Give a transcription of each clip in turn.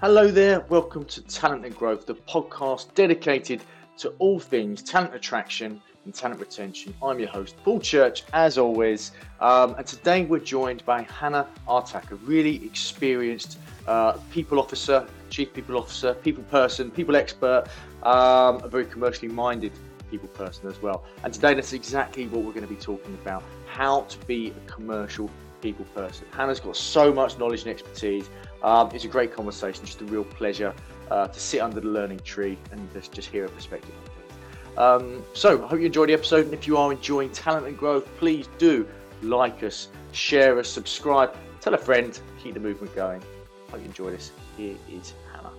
Hello there, welcome to Talent and Growth, the podcast dedicated to all things talent attraction and talent retention. I'm your host, Paul Church, as always, um, and today we're joined by Hannah Atack, a really experienced uh, people officer, chief people officer, people person, people expert, um, a very commercially minded people person as well. And today that's exactly what we're going to be talking about how to be a commercial people person. Hannah's got so much knowledge and expertise. Um, it's a great conversation, just a real pleasure uh, to sit under the learning tree and just, just hear a perspective on things. Um, so, I hope you enjoyed the episode. And if you are enjoying talent and growth, please do like us, share us, subscribe, tell a friend, keep the movement going. Hope you enjoy this. Here is Hannah.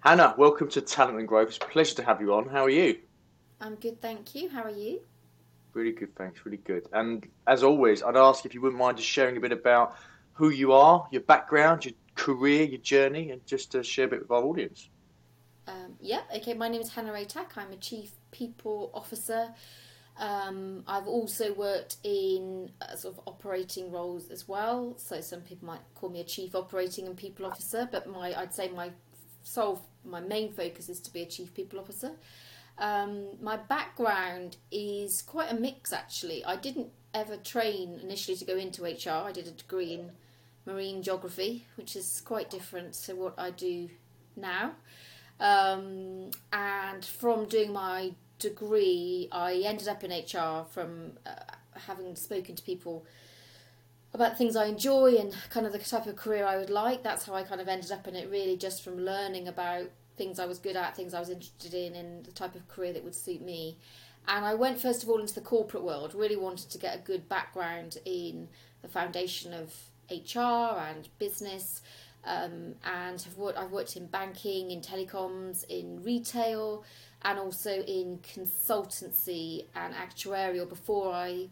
Hannah, welcome to Talent and Growth. It's a pleasure to have you on. How are you? I'm good, thank you. How are you? Really good, thanks. Really good. And as always, I'd ask if you wouldn't mind just sharing a bit about who you are, your background, your career, your journey, and just to share a bit with our audience. Um, yeah, okay. My name is Hannah Atack. I'm a Chief People Officer. Um, I've also worked in uh, sort of operating roles as well. So some people might call me a Chief Operating and People Officer, but my I'd say my sole my main focus is to be a Chief People Officer. Um, my background is quite a mix actually. I didn't ever train initially to go into HR. I did a degree in marine geography, which is quite different to what I do now. Um, and from doing my degree, I ended up in HR from uh, having spoken to people about things I enjoy and kind of the type of career I would like. That's how I kind of ended up in it, really, just from learning about things I was good at, things I was interested in, and the type of career that would suit me. And I went first of all into the corporate world, really wanted to get a good background in the foundation of HR and business. Um, and have worked, I've worked in banking, in telecoms, in retail, and also in consultancy and actuarial before I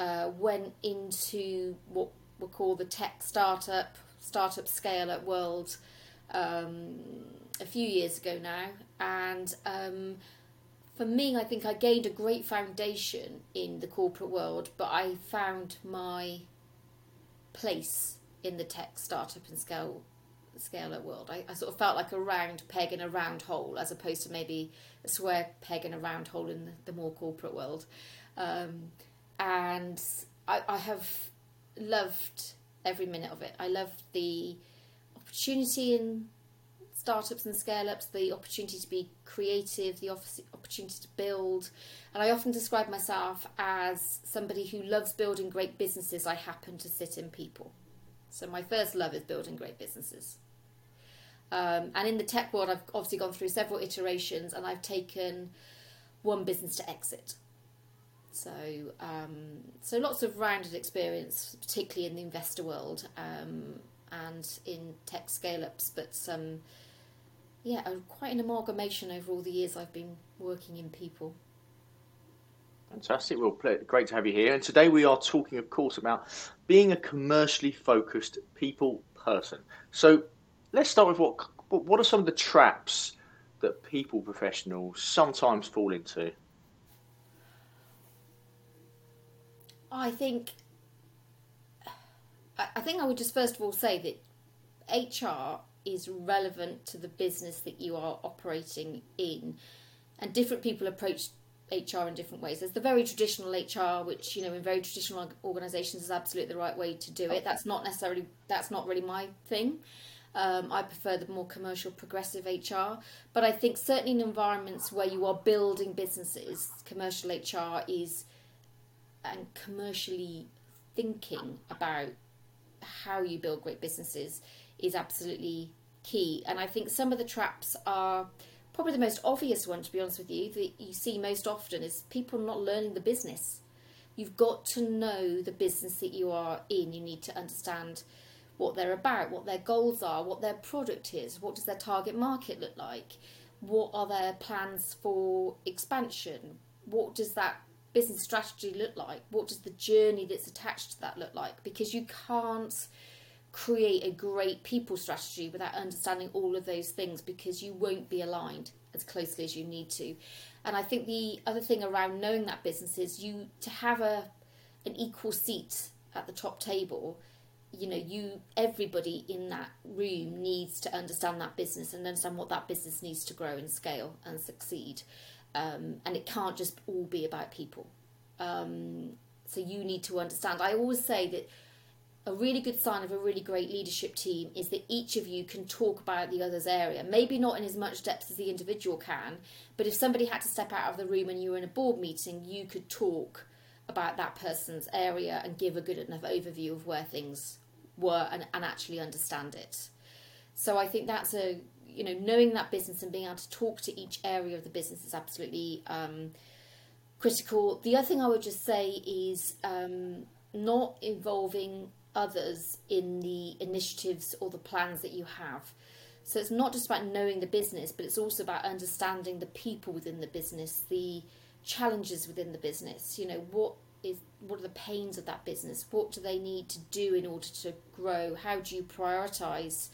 uh, went into what we call the tech startup, startup scale up world um, a few years ago now. And um, for me, I think I gained a great foundation in the corporate world, but I found my place in the tech startup and scale up world. I, I sort of felt like a round peg in a round hole, as opposed to maybe a square peg in a round hole in the, the more corporate world. Um, and I, I have loved every minute of it. I love the opportunity in startups and scale ups, the opportunity to be creative, the opportunity to build. And I often describe myself as somebody who loves building great businesses. I happen to sit in people. So my first love is building great businesses. Um, and in the tech world, I've obviously gone through several iterations and I've taken one business to exit. So, um, so lots of rounded experience, particularly in the investor world um, and in tech scale ups, but some, yeah, quite an amalgamation over all the years I've been working in people. Fantastic. Well, great to have you here. And today we are talking, of course, about being a commercially focused people person. So let's start with what what are some of the traps that people professionals sometimes fall into? I think I think I would just first of all say that HR is relevant to the business that you are operating in, and different people approach HR in different ways. There's the very traditional HR, which you know in very traditional organisations is absolutely the right way to do it. That's not necessarily that's not really my thing. Um, I prefer the more commercial, progressive HR. But I think certainly in environments where you are building businesses, commercial HR is and commercially thinking about how you build great businesses is absolutely key. And I think some of the traps are probably the most obvious one, to be honest with you, that you see most often is people not learning the business. You've got to know the business that you are in. You need to understand what they're about, what their goals are, what their product is, what does their target market look like, what are their plans for expansion, what does that business strategy look like, what does the journey that's attached to that look like, because you can't create a great people strategy without understanding all of those things because you won't be aligned as closely as you need to. And I think the other thing around knowing that business is you to have a an equal seat at the top table you know you everybody in that room needs to understand that business and understand what that business needs to grow and scale and succeed. Um, and it can't just all be about people. Um, so you need to understand. I always say that a really good sign of a really great leadership team is that each of you can talk about the other's area. Maybe not in as much depth as the individual can, but if somebody had to step out of the room and you were in a board meeting, you could talk about that person's area and give a good enough overview of where things were and, and actually understand it. So I think that's a you know knowing that business and being able to talk to each area of the business is absolutely um, critical. The other thing I would just say is um, not involving others in the initiatives or the plans that you have. So it's not just about knowing the business, but it's also about understanding the people within the business, the challenges within the business. You know, what is what are the pains of that business? What do they need to do in order to grow? How do you prioritize?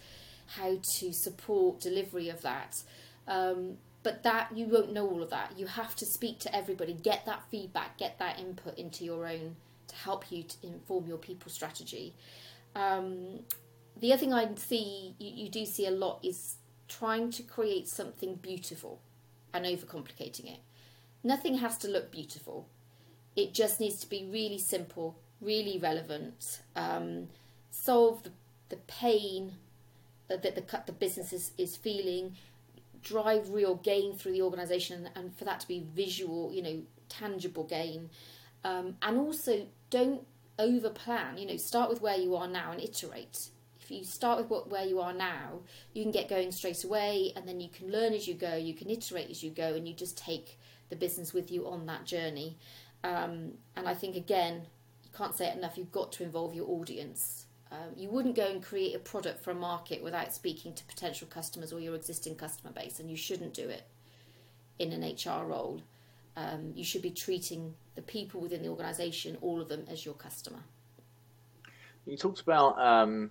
How to support delivery of that? Um, but that you won't know all of that. You have to speak to everybody, get that feedback, get that input into your own to help you to inform your people strategy. Um, the other thing I see you, you do see a lot is trying to create something beautiful and overcomplicating it. Nothing has to look beautiful. It just needs to be really simple, really relevant, um, solve the, the pain that the, the business is, is feeling, drive real gain through the organisation, and for that to be visual, you know, tangible gain. Um, and also don't over plan. You know, start with where you are now and iterate. If you start with what, where you are now, you can get going straight away, and then you can learn as you go. You can iterate as you go, and you just take the business with you on that journey. Um, and I think again, you can't say it enough. You've got to involve your audience. Um, you wouldn't go and create a product for a market without speaking to potential customers or your existing customer base, and you shouldn't do it in an HR role. Um, you should be treating the people within the organisation, all of them, as your customer. You talked about um,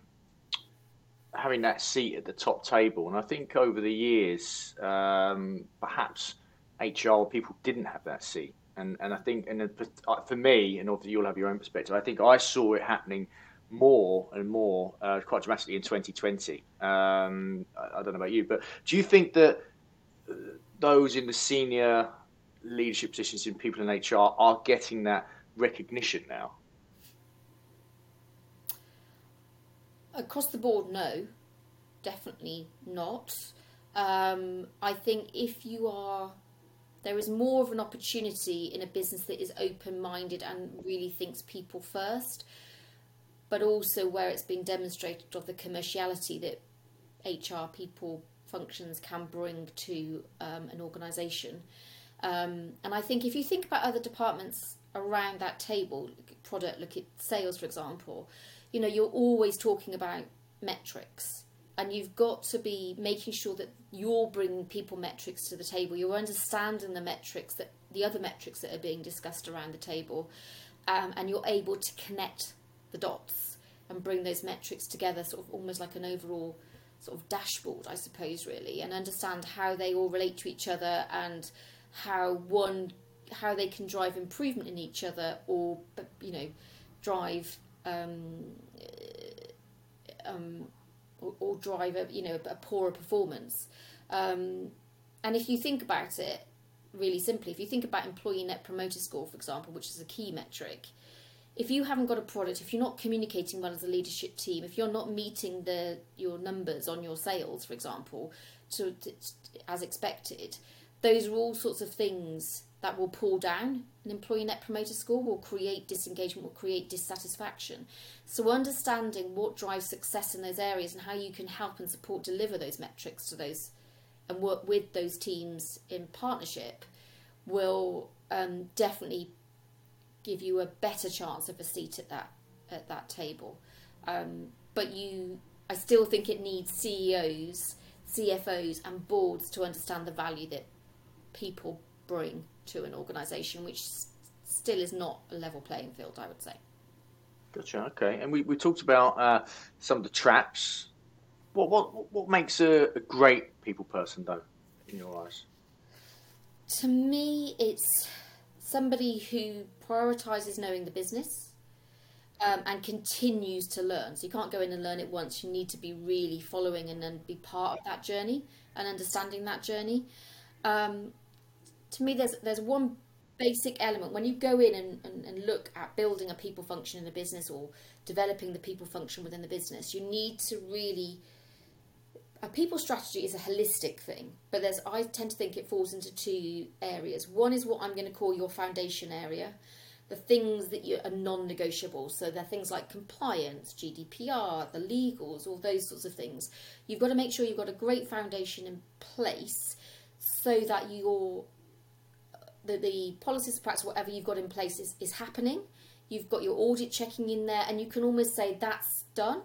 having that seat at the top table, and I think over the years, um, perhaps HR people didn't have that seat, and and I think, and uh, for me, and obviously you'll have your own perspective. I think I saw it happening more and more, uh, quite dramatically in 2020. Um, I, I, don't know about you, but do you think that uh, those in the senior leadership positions in people in HR are getting that recognition now? Across the board, no, definitely not. Um, I think if you are, there is more of an opportunity in a business that is open minded and really thinks people first, but also where it's been demonstrated of the commerciality that HR people functions can bring to um, an organisation. Um, and I think if you think about other departments around that table, product, look at sales, for example, you know, you're always talking about metrics. And you've got to be making sure that you're bringing people metrics to the table. You're understanding the metrics that the other metrics that are being discussed around the table, um, and you're able to connect the dots and bring those metrics together, sort of almost like an overall sort of dashboard, I suppose, really, and understand how they all relate to each other and how one how they can drive improvement in each other or you know drive um, um, or, or, drive a you know a poorer performance. Um, and if you think about it really simply if you think about employee net promoter score for example which is a key metric if you haven't got a product if you're not communicating well as a leadership team if you're not meeting the your numbers on your sales for example to, to as expected those are all sorts of things that will pull down an employee net promoter score, will create disengagement, will create dissatisfaction. So, understanding what drives success in those areas and how you can help and support deliver those metrics to those and work with those teams in partnership will um, definitely give you a better chance of a seat at that at that table. Um, but you, I still think it needs CEOs, CFOs, and boards to understand the value that people bring to an organisation, which still is not a level playing field, I would say. Gotcha. Okay, and we, we talked about uh, some of the traps. What what what makes a, a great people person, though, in your eyes? To me, it's somebody who prioritises knowing the business, um, and continues to learn. So you can't go in and learn it once. You need to be really following and then be part of that journey and understanding that journey. Um, to me, there's there's one basic element when you go in and, and, and look at building a people function in a business or developing the people function within the business. You need to really a people strategy is a holistic thing, but there's I tend to think it falls into two areas. One is what I'm going to call your foundation area, the things that you are non-negotiable. So they're things like compliance, GDPR, the legals, all those sorts of things. You've got to make sure you've got a great foundation in place so that your the, the policies, practice, whatever you've got in place is, is happening. You've got your audit checking in there, and you can almost say that's done.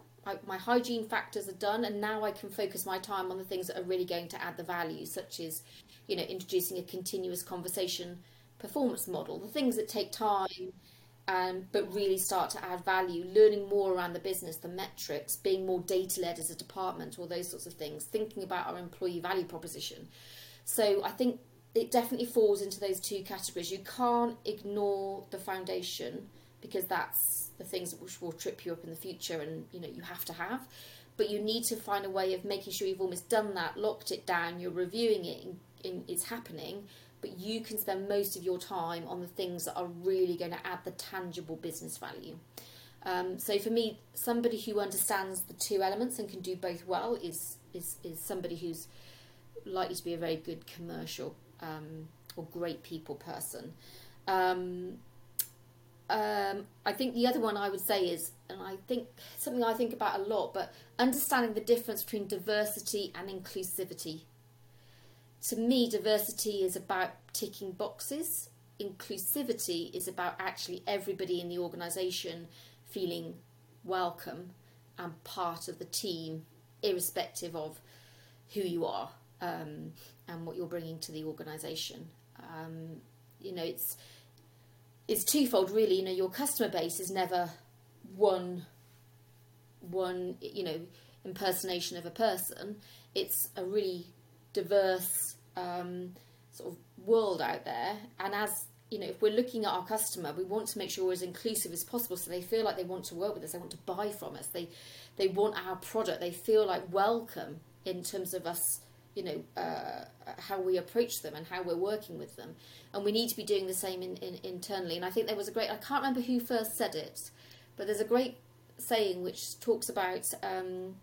My hygiene factors are done, and now I can focus my time on the things that are really going to add the value, such as, you know, introducing a continuous conversation performance model, the things that take time, um, but really start to add value, learning more around the business, the metrics, being more data led as a department, all those sorts of things, thinking about our employee value proposition. So I think it definitely falls into those two categories. You can't ignore the foundation because that's the things which will trip you up in the future, and you know you have to have. But you need to find a way of making sure you've almost done that, locked it down, you're reviewing it, in, it's happening, but you can spend most of your time on the things that are really going to add the tangible business value. Um, so for me, somebody who understands the two elements and can do both well is is is somebody who's likely to be a very good commercial um, or great people person. Um, um, I think the other one I would say is, and I think something I think about a lot, but understanding the difference between diversity and inclusivity. To me, diversity is about ticking boxes. Inclusivity is about actually everybody in the organisation feeling welcome and part of the team, irrespective of who you are um, and what you're bringing to the organisation. Um, you know, it's it's twofold really. You know, your customer base is never one one you know impersonation of a person. It's a really diverse um, sort of world out there, and as you know, if we're looking at our customer, we want to make sure we're as inclusive as possible, so they feel like they want to work with us, they want to buy from us, they they want our product, they feel like welcome in terms of us you know uh, how we approach them and how we're working with them. And we need to be doing the same in, in, internally. And i think there was a great i can't remember who first said it but there's a great saying which talks about um,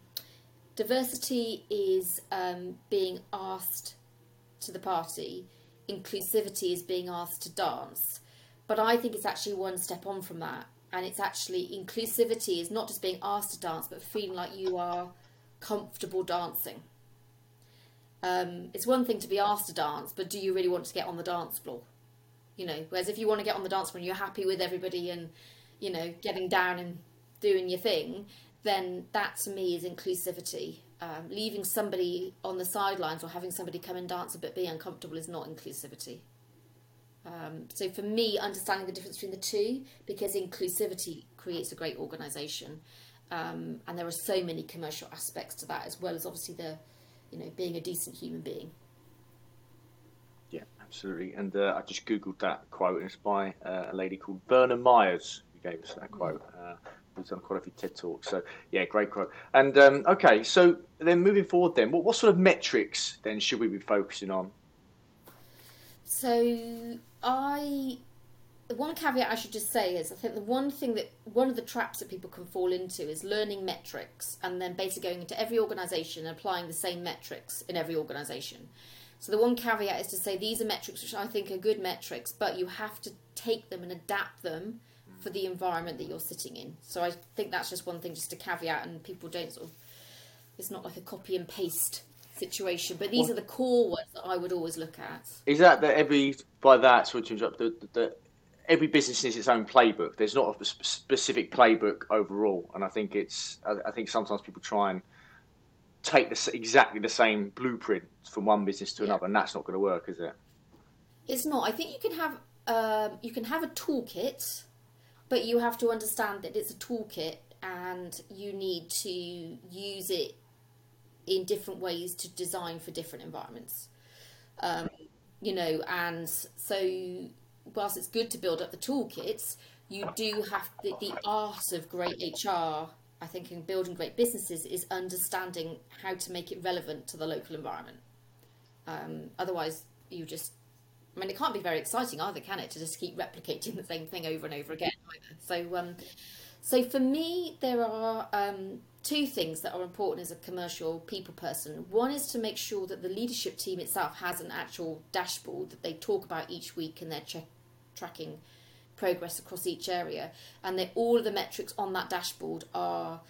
diversity is um, being asked to the party. Inclusivity is being asked to dance. But i think it's actually one step on from that. And it's actually inclusivity is not just being asked to dance but feeling like you are comfortable dancing um, it's one thing to be asked to dance, but do you really want to get on the dance floor? You know, whereas if you want to get on the dance floor and you're happy with everybody and, you know, getting down and doing your thing, then that to me is inclusivity. Um, leaving somebody on the sidelines or having somebody come and dance a bit be uncomfortable is not inclusivity. Um, so for me, understanding the difference between the two, because inclusivity creates a great organisation, um, and there are so many commercial aspects to that, as well as obviously the you know, being a decent human being. Yeah, absolutely. And uh, I just googled that quote, and it's by uh, a lady called Verna Myers who gave us that quote. Uh, who's done quite a few TED talks. So yeah, great quote. And um, okay, so then moving forward, then what, what sort of metrics then should we be focusing on? So I one caveat I should just say is I think the one thing that one of the traps that people can fall into is learning metrics and then basically going into every organisation and applying the same metrics in every organisation. So the one caveat is to say these are metrics which I think are good metrics, but you have to take them and adapt them for the environment that you're sitting in. So I think that's just one thing just a caveat and people don't sort of it's not like a copy and paste situation, but these are the core ones that I would always look at. Is that that every by that switching up the, the, the every business needs its own playbook. There's not a specific playbook overall, and I think it's. I, think sometimes people try and take the, exactly the same blueprint from one business to another, and that's not going to work, is it? It's not. I think you can have um, you can have a toolkit, but you have to understand that it's a toolkit, and you need to use it in different ways to design for different environments. Um, you know, and so whilst it's good to build up the toolkits, you do have the, the art of great HR. I think in building great businesses is understanding how to make it relevant to the local environment. Um, otherwise, you just I mean, it can't be very exciting either, can it, to just keep replicating the same thing over and over again either. So, um, so for me, there are um, two things that are important as a commercial people person. One is to make sure that the leadership team itself has an actual dashboard that they talk about each week and they're check, tracking progress across each area, and that all of the metrics on that dashboard are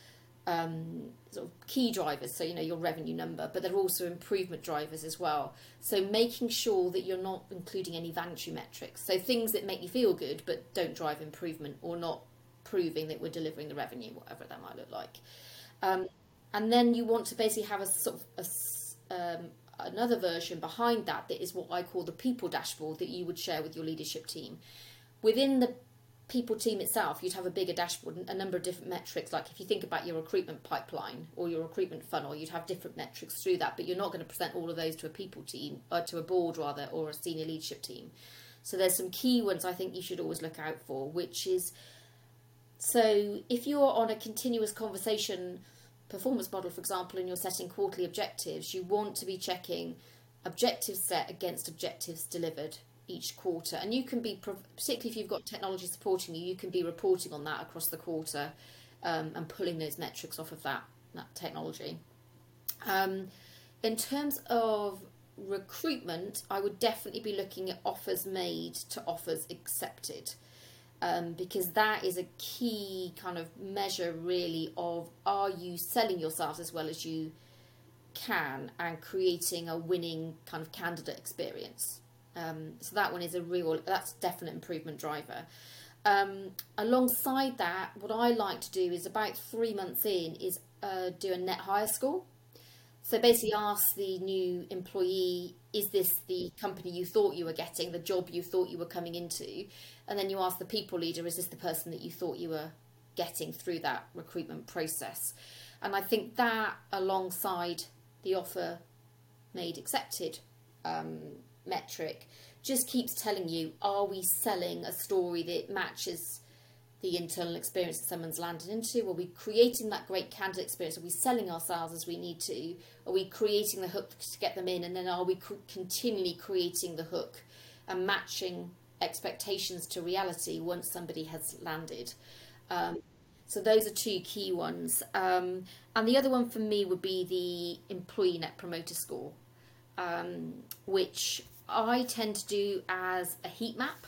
um, sort of key drivers, so you know your revenue number, but they're also improvement drivers as well. So making sure that you're not including any vanity metrics, so things that make you feel good but don't drive improvement or not proving that we're delivering the revenue, whatever that might look like. Um, and then you want to basically have a sort of a, um, another version behind that that is what I call the people dashboard that you would share with your leadership team. Within the people team itself, you'd have a bigger dashboard, a number of different metrics. Like if you think about your recruitment pipeline or your recruitment funnel, you'd have different metrics through that, but you're not going to present all of those to a people team, or uh, to a board rather, or a senior leadership team. So there's some key ones I think you should always look out for, which is so if you're on a continuous conversation performance model, for example, and you're setting quarterly objectives, you want to be checking objectives set against objectives delivered each quarter. And you can be, particularly if you've got technology supporting you, you can be reporting on that across the quarter um, and pulling those metrics off of that, that technology. Um, in terms of recruitment, I would definitely be looking at offers made to offers accepted. Um, because that is a key kind of measure, really, of are you selling yourselves as well as you can and creating a winning kind of candidate experience. Um, so that one is a real, that's definite improvement driver. Um, alongside that, what I like to do is about three months in is uh, do a net hire score. So basically, ask the new employee, is this the company you thought you were getting, the job you thought you were coming into? And then you ask the people leader, is this the person that you thought you were getting through that recruitment process? And I think that, alongside the offer made accepted um, metric just keeps telling you are we selling a story that matches the internal experience that someone's landed into? Are we creating that great candidate experience? Are we selling ourselves as we need to? Are we creating the hook to get them in? And then are we continually creating the hook and matching expectations to reality once somebody has landed? Um, so those are two key ones. Um, and the other one for me would be the employee net promoter score, um, which I tend to do as a heat map.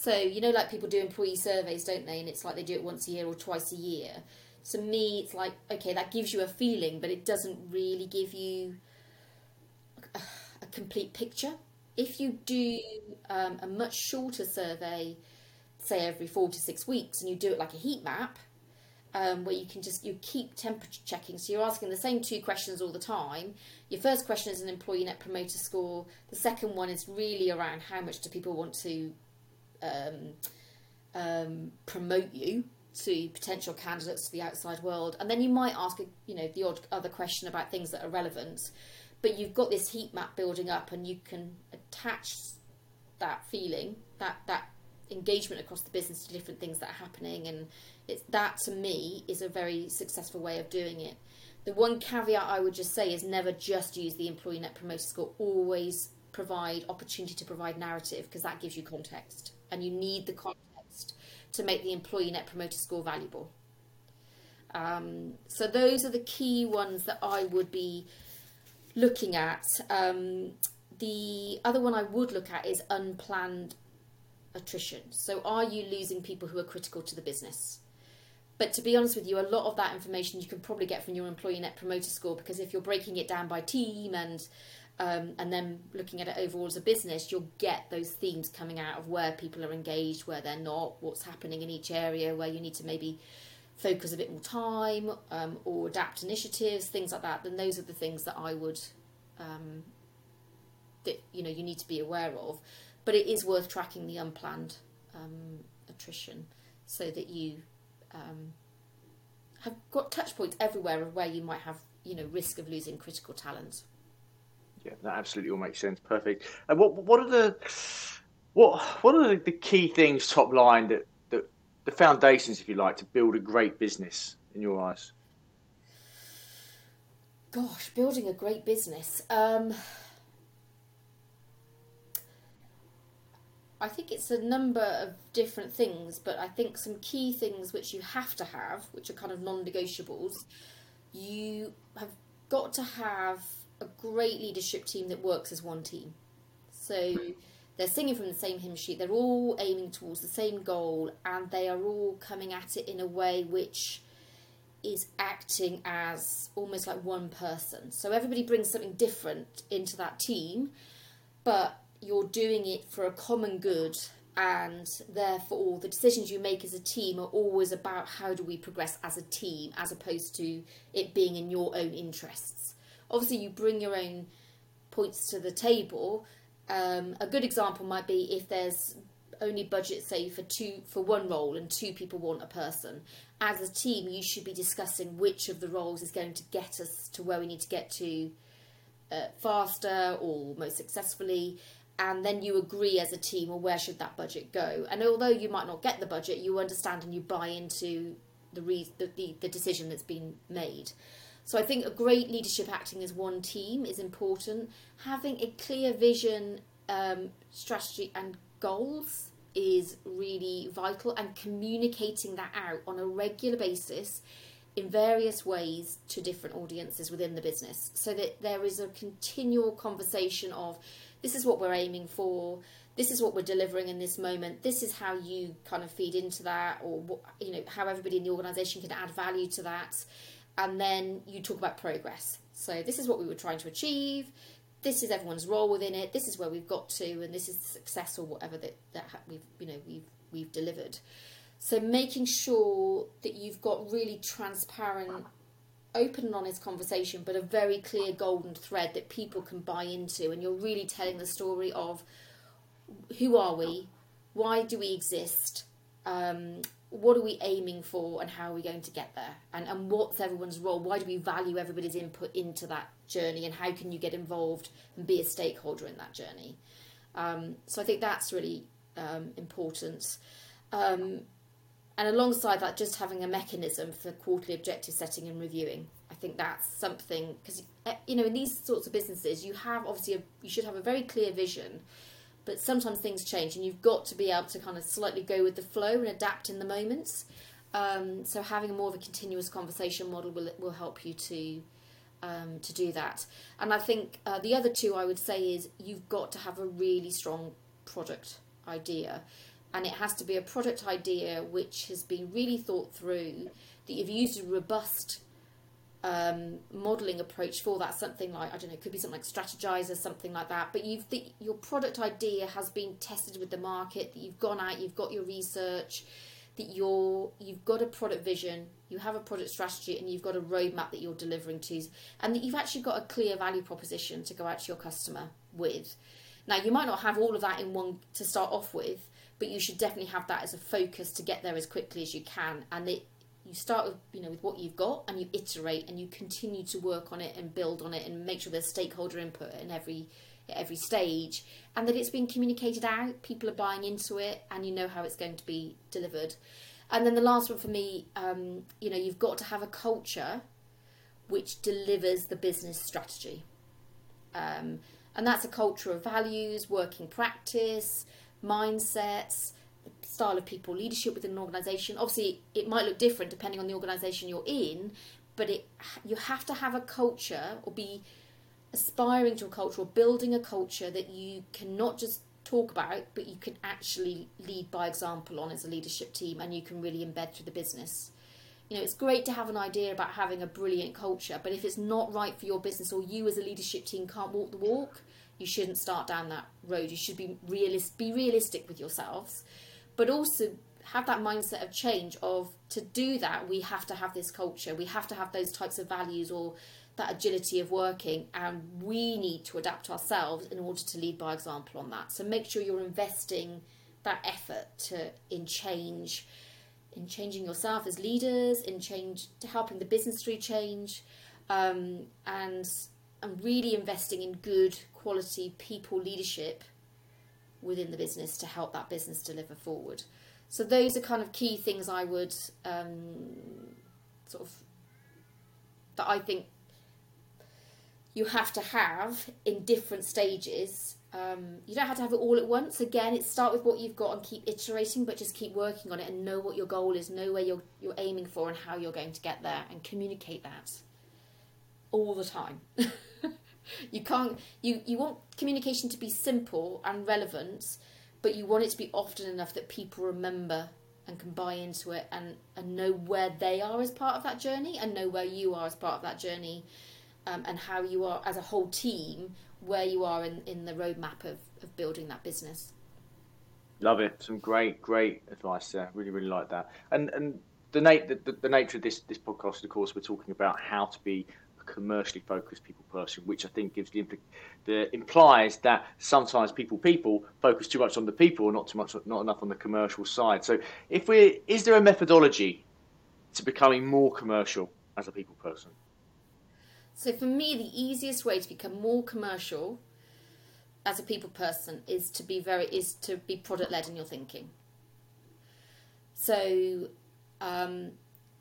So, you know, like people do employee surveys, don't they? And it's like they do it once a year or twice a year. To me, it's like, okay, that gives you a feeling, but it doesn't really give you a, complete picture. If you do um, a much shorter survey, say every four to six weeks, and you do it like a heat map, um, where you can just you keep temperature checking. So you're asking the same two questions all the time. Your first question is an employee net promoter score. The second one is really around how much do people want to um, um, promote you to potential candidates to the outside world, and then you might ask you know the odd other question about things that are relevant. But you've got this heat map building up, and you can attach that feeling that that engagement across the business to different things that are happening. And it's that to me is a very successful way of doing it. The one caveat i would just say is never just use the employee net promoter score. Always provide opportunity to provide narrative because that gives you context and you need the context to make the employee net promoter score valuable um, so those are the key ones that i would be looking at um, the other one i would look at is unplanned attrition. So, are you losing people who are critical to the business? But to be honest with you, a lot of that information you can probably get from your employee net promoter score because if you're breaking it down by team and um, and then looking at it overall as a business, you'll get those themes coming out of where people are engaged, where they're not, what's happening in each area, where you need to maybe focus a bit more time um, or adapt initiatives, things like that. Then those are the things that I would um, that you know you need to be aware of but it is worth tracking the unplanned um, attrition so that you um, have got touch points everywhere of where you might have you know risk of losing critical talent. Yeah, that absolutely all makes sense. Perfect. And what what are the what what are the key things top line that that the foundations, if you like, to build a great business in your eyes? Gosh, building a great business. Um, I think it's a number of different things, but I think some key things which you have to have, which are kind of non negotiables, you have got to have a great leadership team that works as one team. So they're singing from the same hymn sheet, they're all aiming towards the same goal, and they are all coming at it in a way which is acting as almost like one person. So everybody brings something different into that team, but you're doing it for a common good and therefore the decisions you make as a team are always about how do we progress as a team as opposed to it being in your own interests obviously you bring your own points to the table. Um, a good example might be if there's only budget say for two for one role and two people want a person. As a team you should be discussing which of the roles is going to get us to where we need to get to uh, faster or most successfully. And then you agree as a team well where should that budget go. And although you might not get the budget you understand and you buy into the re- the, the, the decision that's been made so i think a great leadership acting as one team is important. Having a clear vision um, strategy and goals is really vital and communicating that out on a regular basis in various ways to different audiences within the business. So that there is a continual conversation of this is what we're aiming for. This is what we're delivering in this moment. This is how you kind of feed into that or what, you know how everybody in the organization can add value to that and then you talk about progress. So this is what we were trying to achieve. This is everyone's role within it. This is where we've got to and this is success or whatever that, that we've you know we've we've delivered. So making sure that you've got really transparent open and honest conversation, but a very clear golden thread that people can buy into. And you're really telling the story of who are we, why do we exist, um, what are we aiming for, and how are we going to get there, and, and what's everyone's role, why do we value everybody's input into that journey, and how can you get involved and be a stakeholder in that journey. Um, so I think that's really um, important. Um, and alongside that, just having a mechanism for quarterly objective setting and reviewing. I think that's something because eh, you know in these sorts of businesses you have obviously a, you should have a very clear vision, but sometimes things change and you've got to be able to kind of slightly go with the flow and adapt in the moments. Um, so having more of a continuous conversation model will will help you to um, to do that. And I think uh, the other two I would say is you've got to have a really strong product idea and it has to be a product idea which has been really thought through that you've used a robust um, modeling approach for that something like I don't know it could be something like Strategyzer something like that but you've the, your product idea has been tested with the market that you've gone out you've got your research that you're you've got a product vision you have a product strategy and you've got a roadmap that you're delivering to and that you've actually got a clear value proposition to go out to your customer with. Now you might not have all of that in one to start off with but you should definitely have that as a focus to get there as quickly as you can and it you start with you know with what you've got and you iterate and you continue to work on it and build on it and make sure there's stakeholder input in every every stage and that it's being communicated out people are buying into it and you know how it's going to be delivered. And then the last one for me um, you know you've got to have a culture which delivers the business strategy. Um, and that's a culture of values working practice mindsets, style of people leadership within an organization. Obviously, it might look different depending on the organization you're in, but it you have to have a culture or be aspiring to a culture or building a culture that you can not just talk about, but you can actually lead by example on as a leadership team and you can really embed through the business. You know, it's great to have an idea about having a brilliant culture, but if it's not right for your business or you as a leadership team can't walk the walk, you shouldn't start down that road. You should be realist, be realistic with yourselves, but also have that mindset of change. Of to do that, we have to have this culture. We have to have those types of values or that agility of working, and we need to adapt ourselves in order to lead by example on that. So make sure you're investing that effort to in change, in changing yourself as leaders, in change to helping the business through change, um, and and really investing in good quality people leadership within the business to help that business deliver forward. So those are kind of key things I would um, sort of that I think you have to have in different stages. Um, you don't have to have it all at once. Again, it start with what you've got and keep iterating, but just keep working on it and know what your goal is, know where you're you're aiming for and how you're going to get there, and communicate that all the time. you can't you you want communication to be simple and relevant, but you want it to be often enough that people remember and can buy into it and, and know where they are as part of that journey and know where you are as part of that journey um, and how you are as a whole team where you are in, in the roadmap of, of building that business. Love it. Some great, great advice there. Really, really like that. And and the, nat- the, the nature of this this podcast, of course, we're talking about how to be commercially focused people person, which I think gives the, impl- the implies that sometimes people people focus too much on the people, not too much, not enough on the commercial side. So, if we is there a methodology to becoming more commercial as a people person? So for me, the easiest way to become more commercial as a people person is to be very is to be product led in your thinking. So um,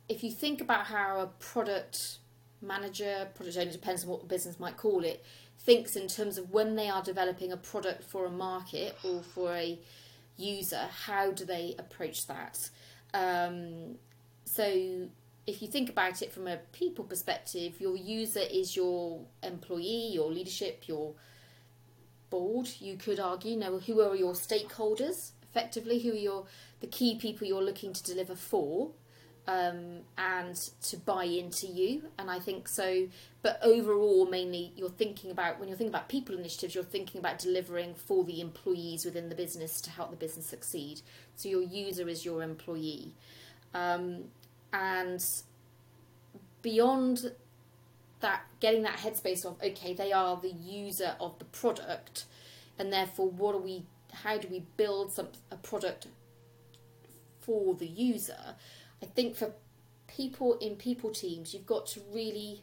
if you think about how a product manager, product owner, depends on what the business might call it, thinks in terms of when they are developing a product for a market or for a user, how do they approach that? Um, so if you think about it from a people perspective, your user is your employee, your leadership, your board. You could argue, you know, who are your stakeholders effectively? Who are your the key people you're looking to deliver for, um, and to buy into you? And I think so. But overall, mainly you're thinking about when you're thinking about people initiatives, you're thinking about delivering for the employees within the business to help the business succeed. So your user is your employee. Um, and beyond that getting that headspace of okay they are the user of the product and therefore what are we how do we build some a product for the user i think for people in people teams you've got to really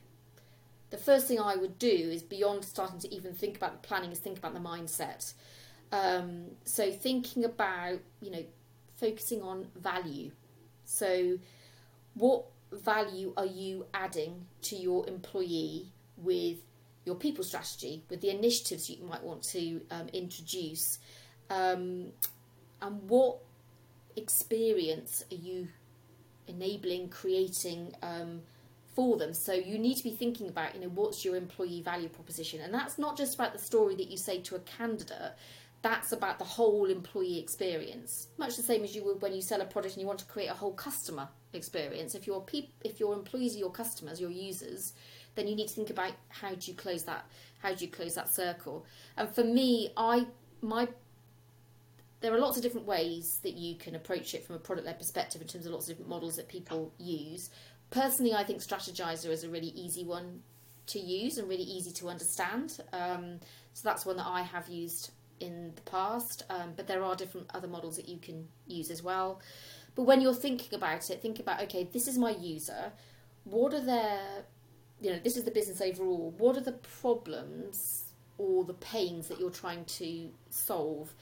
the first thing i would do is beyond starting to even think about the planning is think about the mindset. Um, so thinking about you know focusing on value. So what value are you adding to your employee with your people strategy, with the initiatives you might want to um, introduce, um, and what experience are you enabling, creating um, for them? So you need to be thinking about, you know, what's your employee value proposition, and that's not just about the story that you say to a candidate that's about the whole employee experience. Much the same as you would when you sell a product and you want to create a whole customer experience. If your peop- if your employees are your customers, your users, then you need to think about how do you close that how do you close that circle. And for me, I my there are lots of different ways that you can approach it from a product led perspective in terms of lots of different models that people use. Personally, I think Strategyzer is a really easy one to use and really easy to understand. Um, so that's one that I have used in the past, um, but there are different other models that you can use as well. But when you're thinking about it, think about okay, this is my user. What are their, you know, this is the business overall. What are the problems or the pains that you're trying to solve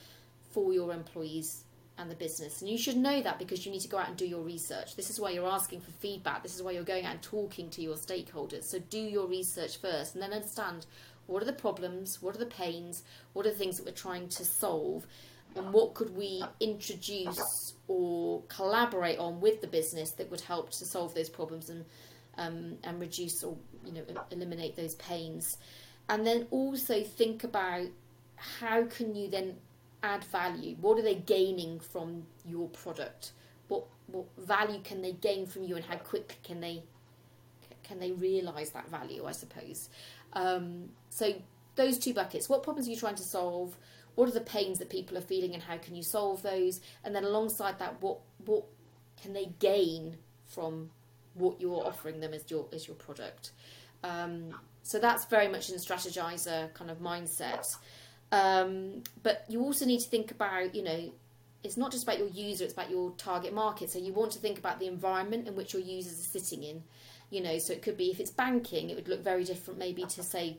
for your employees and the business? And you should know that because you need to go out and do your research. This is why you're asking for feedback. This is why you're going out and talking to your stakeholders. So do your research first and then understand what are the problems? What are the pains? What are the things that we're trying to solve? And what could we introduce or collaborate on with the business that would help to solve those problems and um, and reduce or you know eliminate those pains? And then also think about how can you then add value? What are they gaining from your product? What what value can they gain from you, and how quickly can they can they realise that value? I suppose. Um, so those two buckets. What problems are you trying to solve? What are the pains that people are feeling, and how can you solve those? And then alongside that, what what can they gain from what you're offering them as your as your product? Um, so that's very much in the Strategyzer kind of mindset. Um, but you also need to think about, you know, it's not just about your user; it's about your target market. So you want to think about the environment in which your users are sitting in. You know, so it could be if it's banking, it would look very different maybe to say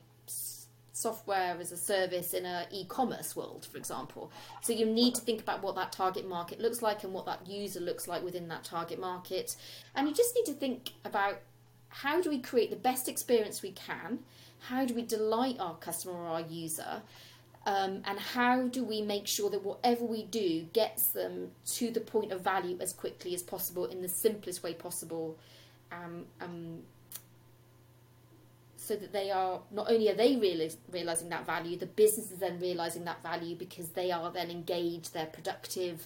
software as a service in a e-commerce world, for example. So you need to think about what that target market looks like and what that user looks like within that target market. And you just need to think about how do we create the best experience we can? How do we delight our customer or our user? Um, and how do we make sure that whatever we do gets them to the point of value as quickly as possible in the simplest way possible? Um, um, so that they are not only are they realizing that value the business is then realizing that value because they are then engaged they're productive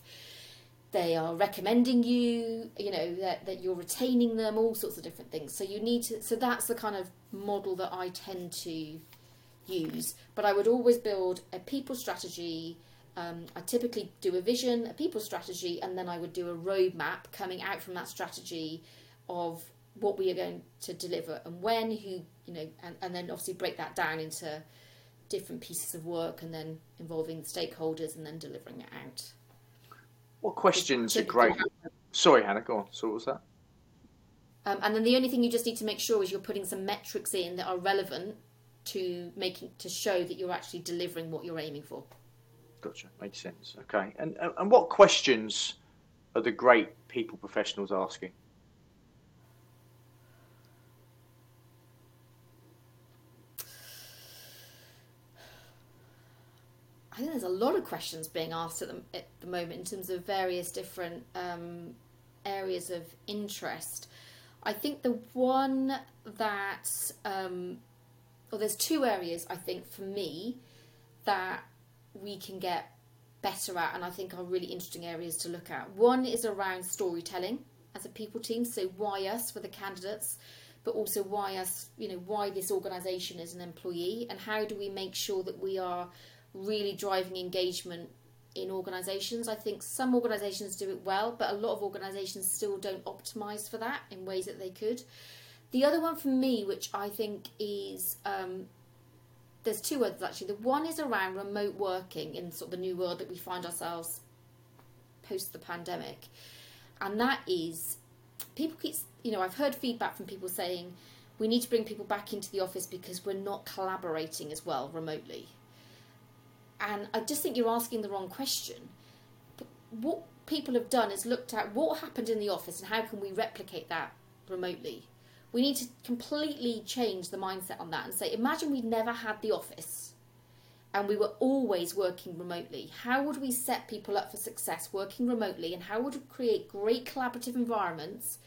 they are recommending you you know that, that you're retaining them all sorts of different things. So you need to so that's the kind of model that i tend to use but i would always build a people strategy um, i typically do a vision a people strategy and then i would do a roadmap coming out from that strategy of what we are going to deliver and when, who, you know, and, and then obviously break that down into different pieces of work and then involving stakeholders and then delivering it out. What questions are great? Sorry, Hannah, go on. So what was that? Um, and then the only thing you just need to make sure is you're putting some metrics in that are relevant to making to show that you're actually delivering what you're aiming for. Gotcha, makes sense. Okay, and and what questions are the great people professionals asking? I think there's a lot of questions being asked at the, at the moment in terms of various different um, areas of interest. I think the one that, um, well, there's two areas I think for me that we can get better at, and I think are really interesting areas to look at. One is around storytelling as a people team, so why us for the candidates, but also why us, you know, why this organisation as an employee, and how do we make sure that we are really driving engagement in organisations. I think some organisations do it well, but a lot of organisations still don't optimise for that in ways that they could. The other one for me, which I think is um, there's two others actually. The one is around remote working in sort of the new world that we find ourselves post the pandemic, and that is people keep you know I've heard feedback from people saying we need to bring people back into the office because we're not collaborating as well remotely. And I just think you're asking the wrong question. What people have done is looked at what happened in the office and how can we replicate that remotely. We need to completely change the mindset on that and say, imagine we'd never had the office and we were always working remotely. How would we set people up for success working remotely and how would we create great collaborative environments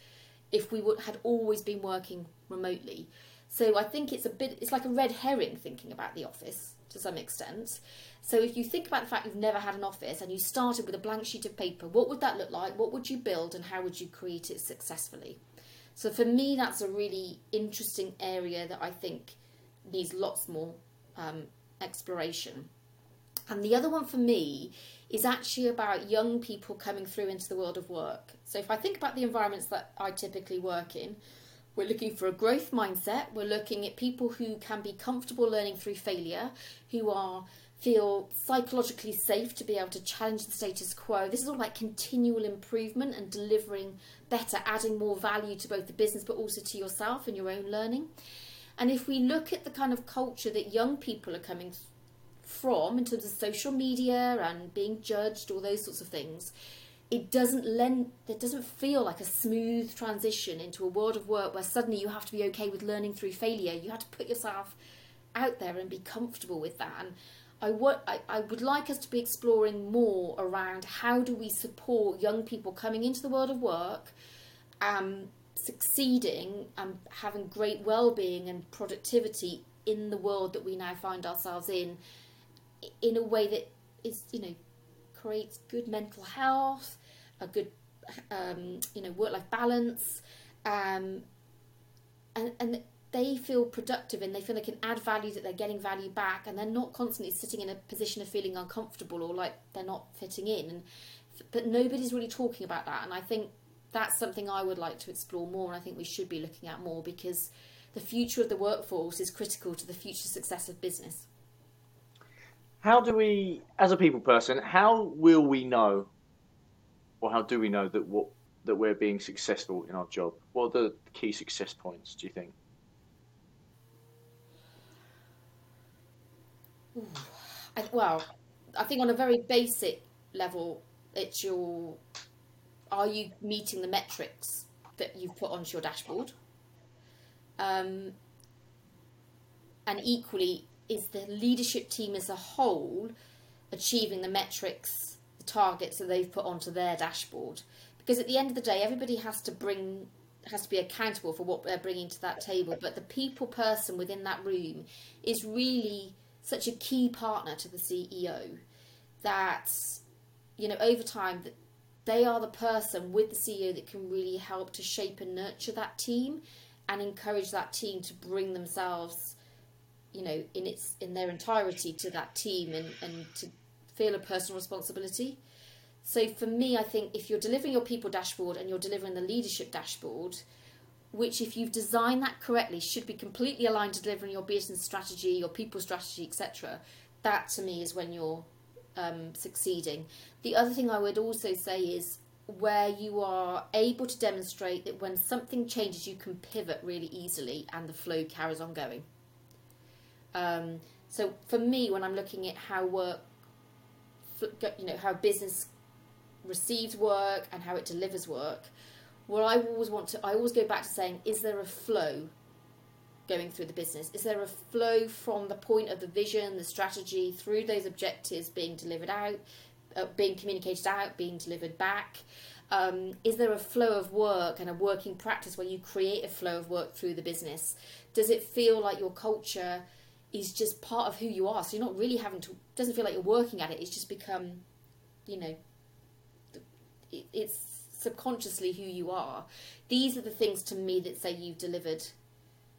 if we would, had always been working remotely? So I think it's a bit, it's like a red herring thinking about the office to some extent. So if you think about the fact you've never had an office and you started with a blank sheet of paper, what would that look like? What would you build and how would you create it successfully? So for me, that's a really interesting area that I think needs lots more um, exploration. And the other one for me is actually about young people coming through into the world of work. So if I think about the environments that I typically work in, we're looking for a growth mindset. We're looking at people who can be comfortable learning through failure, who are feel psychologically safe to be able to challenge the status quo. This is all about continual improvement and delivering better, adding more value to both the business but also to yourself and your own learning. And if we look at the kind of culture that young people are coming from in terms of social media and being judged, all those sorts of things, it doesn't lend it doesn't feel like a smooth transition into a world of work where suddenly you have to be okay with learning through failure. You have to put yourself out there and be comfortable with that. And I would I, I would like us to be exploring more around how do we support young people coming into the world of work, um, succeeding and having great well-being and productivity in the world that we now find ourselves in, in a way that is you know creates good mental health, a good um, you know work-life balance, um, and and they feel productive and they feel they can add value that they're getting value back and they're not constantly sitting in a position of feeling uncomfortable or like they're not fitting in. And but nobody's really talking about that. And i think that's something i would like to explore more. And i think we should be looking at more because the future of the workforce is critical to the future success of business. How do we as a people person how will we know or how do we know that what that we're being successful in our job? What are the key success points do you think I, well, I think on a very basic level, it's your are you meeting the metrics that you've put onto your dashboard? Um, and equally, is the leadership team as a whole achieving the metrics, the targets that they've put onto their dashboard? Because at the end of the day, everybody has to bring has to be accountable for what they're bringing to that table. But the people person within that room is really such a key partner to the CEO that you know over time they are the person with the CEO that can really help to shape and nurture that team and encourage that team to bring themselves you know in its in their entirety to that team and, and to feel a personal responsibility. So for me i think if you're delivering your people dashboard and you're delivering the leadership dashboard which if you've designed that correctly should be completely aligned to delivering your business strategy your people strategy etc that to me is when you're um, succeeding. The other thing i would also say is where you are able to demonstrate that when something changes you can pivot really easily and the flow carries on going. Um, so for me, when I'm looking at how work, you know, how business receives work and how it delivers work, what I always want to, I always go back to saying, is there a flow going through the business? Is there a flow from the point of the vision, the strategy, through those objectives being delivered out, uh, being communicated out, being delivered back? Um, is there a flow of work and a working practice where you create a flow of work through the business? Does it feel like your culture is just part of who you are. So you're not really having to. Doesn't feel like you're working at it. It's just become, you know, it's subconsciously who you are. These are the things to me that say you've delivered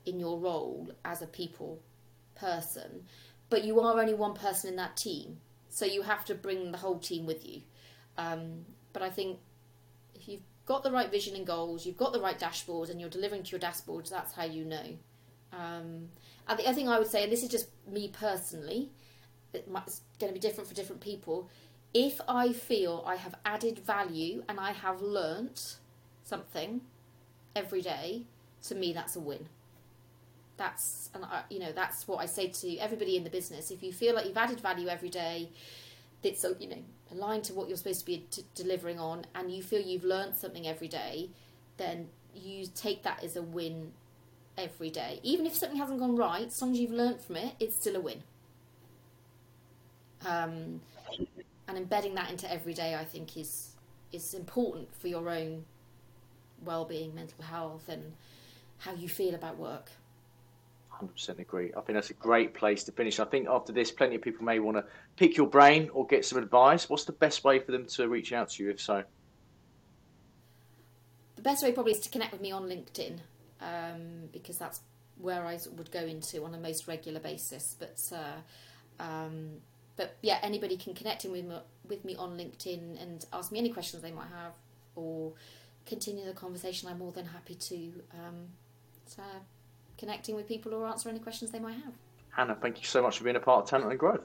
in your role as a people person, but you are only one person in that team, so you have to bring the whole team with you. Um, but I think if you've got the right vision and goals, you've got the right dashboard, and you're delivering to your dashboards, that's how you know. Um, and the other thing I would say, and this is just me personally, it's going to be different for different people. If I feel I have added value and I have learnt something every day, to me that's a win. That's and I, you know that's what I say to everybody in the business. If you feel like you've added value every day, that's you know aligned to what you're supposed to be t- delivering on, and you feel you've learnt something every day, then you take that as a win every day. Even if something hasn't gone right, as long as you've learnt from it, it's still a win. Um, and embedding that into every day, I think, is is important for your own well-being, mental health, and how you feel about work. 100% agree. I think that's a great place to finish. I think after this, plenty of people may want to pick your brain or get some advice. What's the best way for them to reach out to you, if so? The best way probably is to connect with me on LinkedIn um, because that's where I would go into on a most regular basis. But uh, um, but yeah, anybody can connect in with me, with me on LinkedIn and ask me any questions they might have, or continue the conversation. I'm more than happy to, um, to connecting with people or answer any questions they might have. Hannah, thank you so much for being a part of Talent and Growth.